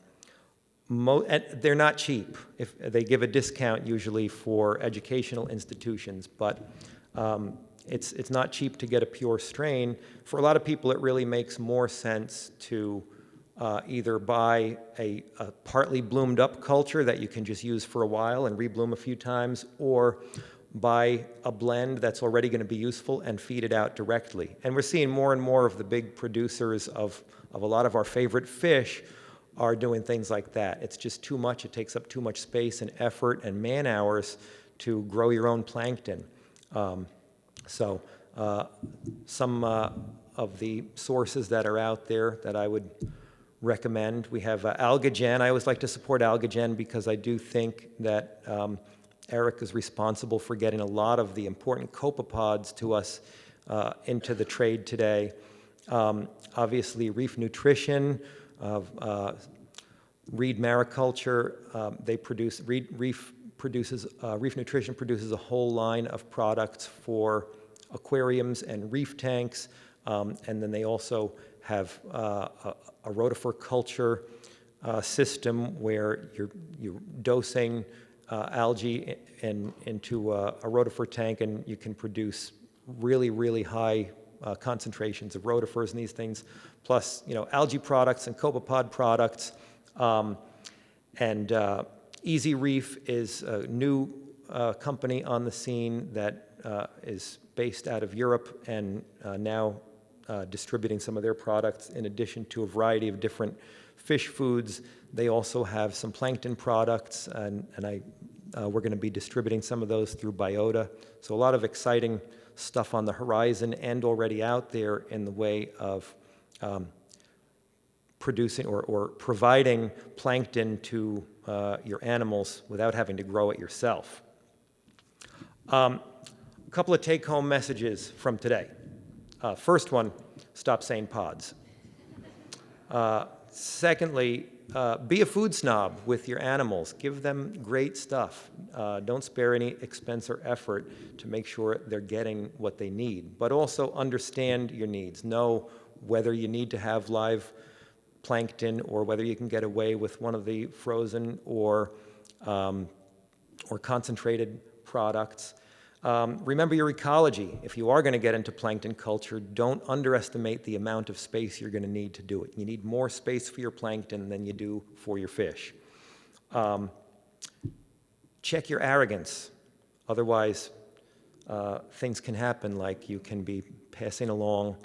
Mo- they're not cheap. If they give a discount usually for educational institutions, but um, it's it's not cheap to get a pure strain. For a lot of people, it really makes more sense to uh, either buy a, a partly bloomed up culture that you can just use for a while and rebloom a few times, or buy a blend that's already going to be useful and feed it out directly. And we're seeing more and more of the big producers of, of a lot of our favorite fish are doing things like that. It's just too much. It takes up too much space and effort and man hours to grow your own plankton. Um, so uh, some uh, of the sources that are out there that I would recommend, we have uh, Algagen. I always like to support Algagen because I do think that um, Eric is responsible for getting a lot of the important copepods to us uh, into the trade today. Um, obviously, Reef Nutrition, of uh, Reed Mariculture. Um, they produce Reed, Reef produces uh, Reef Nutrition produces a whole line of products for aquariums and reef tanks, um, and then they also have uh, a, a rotifer culture uh, system where you're you're dosing uh, algae in, into a, a rotifer tank, and you can produce really really high uh, concentrations of rotifers and these things, plus you know algae products and copepod products. Um, and uh, Easy Reef is a new uh, company on the scene that uh, is based out of Europe and uh, now uh, distributing some of their products in addition to a variety of different fish foods. They also have some plankton products, and, and I, we're going to be distributing some of those through Biota. So a lot of exciting stuff on the horizon and already out there in the way of um, producing or, or, providing plankton to uh, your animals without having to grow it yourself. Um, a couple of take home messages from today. Uh, first one stop saying pods. Uh, secondly, uh, be a food snob with your animals. Give them great stuff. Uh, don't spare any expense or effort to make sure they're getting what they need. But also understand your needs. Know whether you need to have live plankton or whether you can get away with one of the frozen or, um, or concentrated products. Um, remember your ecology. If you are going to get into plankton culture, don't underestimate the amount of space you're going to need to do it. You need more space for your plankton than you do for your fish. Um, check your arrogance. Otherwise, uh, things can happen like you can be passing along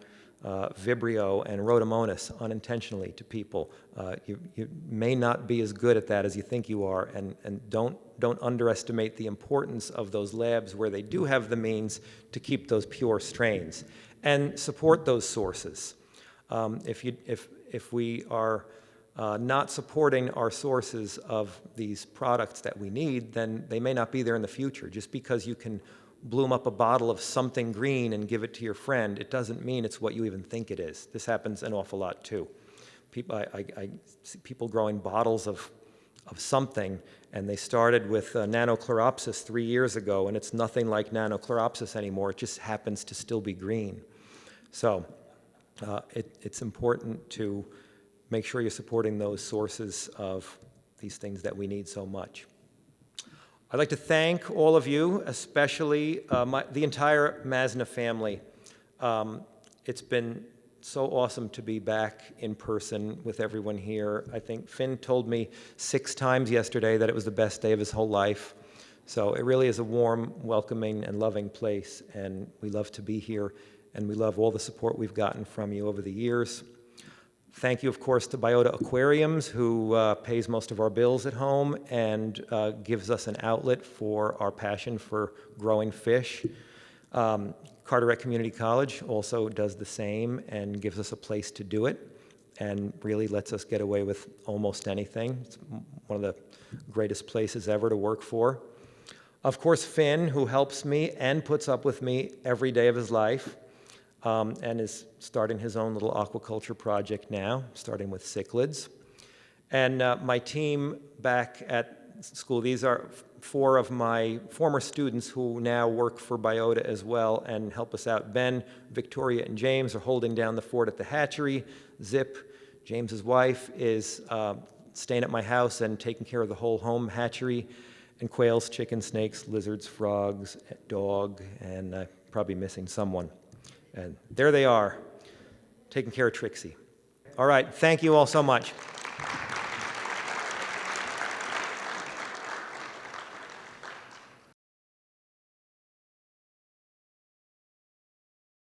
uh, Vibrio and Rhodomonas unintentionally to people. Uh, you, you, may not be as good at that as you think you are, and, and don't, don't underestimate the importance of those labs where they do have the means to keep those pure strains. And support those sources. Um, if, you, if, if we are uh, not supporting our sources of these products that we need, then they may not be there in the future. Just because you can bloom up a bottle of something green and give it to your friend, it doesn't mean it's what you even think it is. This happens an awful lot too. People, I, I, I see people growing bottles of, of something, and they started with uh, Nannochloropsis three years ago, and it's nothing like Nannochloropsis anymore. It just happens to still be green. So uh, it, it's important to make sure you're supporting those sources of these things that we need so much. I'd like to thank all of you, especially uh, my, the entire Masna family. Um, it's been so awesome to be back in person with everyone here. I think Finn told me six times yesterday that it was the best day of his whole life. So it really is a warm, welcoming, and loving place, and we love to be here, and we love all the support we've gotten from you over the years. Thank you, of course, to Biota Aquariums, who uh, pays most of our bills at home and uh, gives us an outlet for our passion for growing fish. Um, Carteret Community College also does the same and gives us a place to do it and really lets us get away with almost anything. It's one of the greatest places ever to work for. Of course, Finn, who helps me and puts up with me every day of his life um, and is starting his own little aquaculture project now, starting with cichlids. And uh, my team back at school, these are four of my former students who now work for Biota as well and help us out. Ben, Victoria, and James are holding down the fort at the hatchery. Zip, James's wife, is uh, staying at my house and taking care of the whole home hatchery. And quails, chickens, snakes, lizards, frogs, dog, and uh, probably missing someone. And there they are, taking care of Trixie. All right, thank you all so much.